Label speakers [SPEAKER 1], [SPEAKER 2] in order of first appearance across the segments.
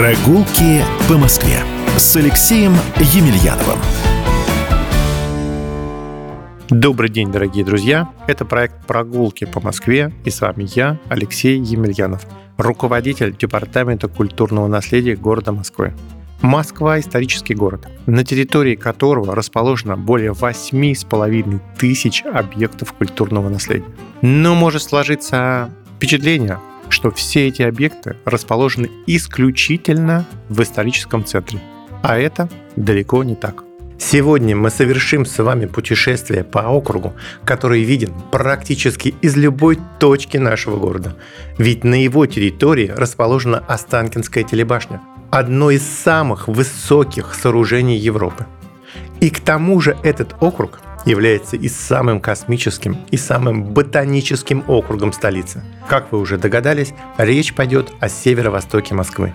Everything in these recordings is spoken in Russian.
[SPEAKER 1] Прогулки по Москве с Алексеем Емельяновым.
[SPEAKER 2] Добрый день, дорогие друзья! Это проект «Прогулки по Москве» и с вами я, Алексей Емельянов, руководитель Департамента культурного наследия города Москвы. Москва – исторический город, на территории которого расположено более 8,5 тысяч объектов культурного наследия. Но может сложиться впечатление, что все эти объекты расположены исключительно в историческом центре. А это далеко не так. Сегодня мы совершим с вами путешествие по округу, который виден практически из любой точки нашего города. Ведь на его территории расположена Останкинская телебашня, одно из самых высоких сооружений Европы. И к тому же этот округ является и самым космическим, и самым ботаническим округом столицы. Как вы уже догадались, речь пойдет о северо-востоке Москвы.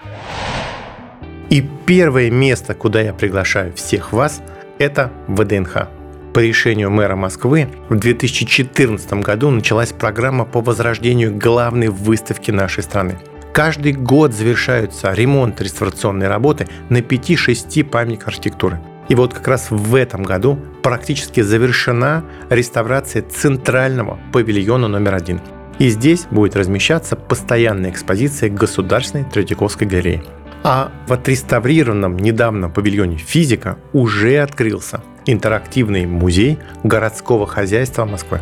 [SPEAKER 2] И первое место, куда я приглашаю всех вас, это ВДНХ. По решению мэра Москвы в 2014 году началась программа по возрождению главной выставки нашей страны. Каждый год завершаются ремонт реставрационные работы на 5-6 памятниках архитектуры – и вот как раз в этом году практически завершена реставрация центрального павильона номер один. И здесь будет размещаться постоянная экспозиция Государственной Третьяковской галереи. А в отреставрированном недавно павильоне «Физика» уже открылся интерактивный музей городского хозяйства Москвы.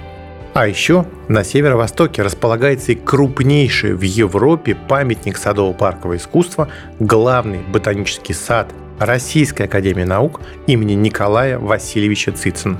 [SPEAKER 2] А еще на северо-востоке располагается и крупнейший в Европе памятник садово-паркового искусства, главный ботанический сад Российской академии наук имени Николая Васильевича Цицина.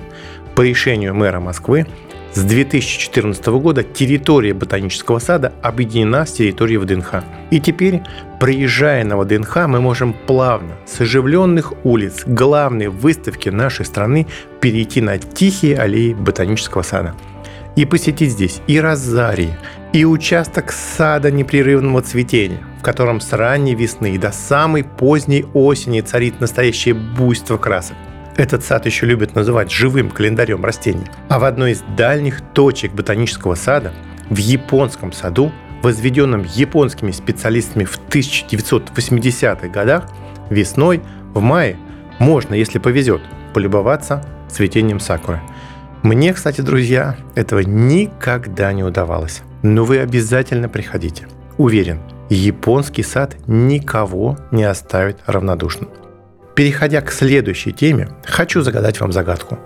[SPEAKER 2] По решению мэра Москвы с 2014 года территория ботанического сада объединена с территорией ВДНХ. И теперь, приезжая на ВДНХ, мы можем плавно с оживленных улиц главной выставки нашей страны перейти на тихие аллеи ботанического сада – и посетить здесь и розарии, и участок сада непрерывного цветения, в котором с ранней весны до самой поздней осени царит настоящее буйство красок. Этот сад еще любят называть живым календарем растений. А в одной из дальних точек ботанического сада, в японском саду, возведенном японскими специалистами в 1980-х годах, весной, в мае, можно, если повезет, полюбоваться цветением сакуры – мне, кстати, друзья, этого никогда не удавалось. Но вы обязательно приходите. Уверен, японский сад никого не оставит равнодушным. Переходя к следующей теме, хочу загадать вам загадку.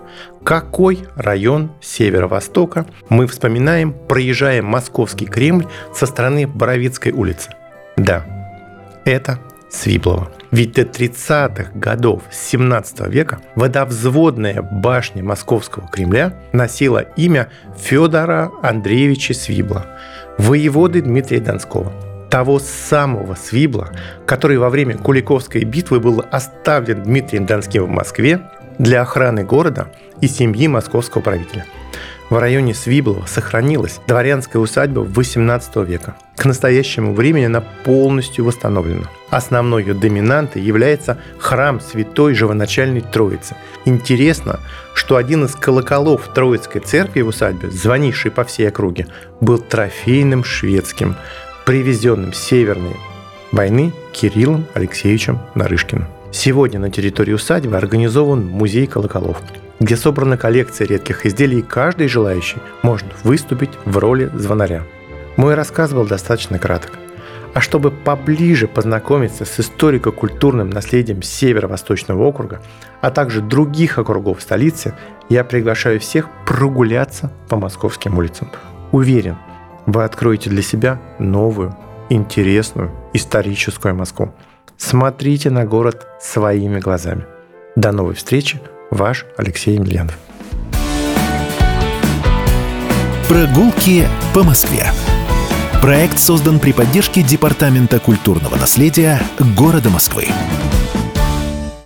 [SPEAKER 2] Какой район северо-востока мы вспоминаем, проезжая Московский Кремль со стороны Боровицкой улицы? Да, это Свиблова. Ведь до 30-х годов 17 века водовзводная башня Московского Кремля носила имя Федора Андреевича Свибла, воеводы Дмитрия Донского того самого Свибла, который во время Куликовской битвы был оставлен Дмитрием Донским в Москве для охраны города и семьи московского правителя – в районе Свиблова сохранилась дворянская усадьба XVIII века. К настоящему времени она полностью восстановлена. Основной ее доминантой является храм Святой Живоначальной Троицы. Интересно, что один из колоколов Троицкой церкви в усадьбе, звонивший по всей округе, был трофейным шведским, привезенным с Северной войны Кириллом Алексеевичем Нарышкиным. Сегодня на территории усадьбы организован музей колоколов где собрана коллекция редких изделий, и каждый желающий может выступить в роли звонаря. Мой рассказ был достаточно краток. А чтобы поближе познакомиться с историко-культурным наследием Северо-Восточного округа, а также других округов столицы, я приглашаю всех прогуляться по московским улицам. Уверен, вы откроете для себя новую, интересную, историческую Москву. Смотрите на город своими глазами. До новой встречи Ваш Алексей Емельянов.
[SPEAKER 1] Прогулки по Москве. Проект создан при поддержке Департамента культурного наследия города Москвы.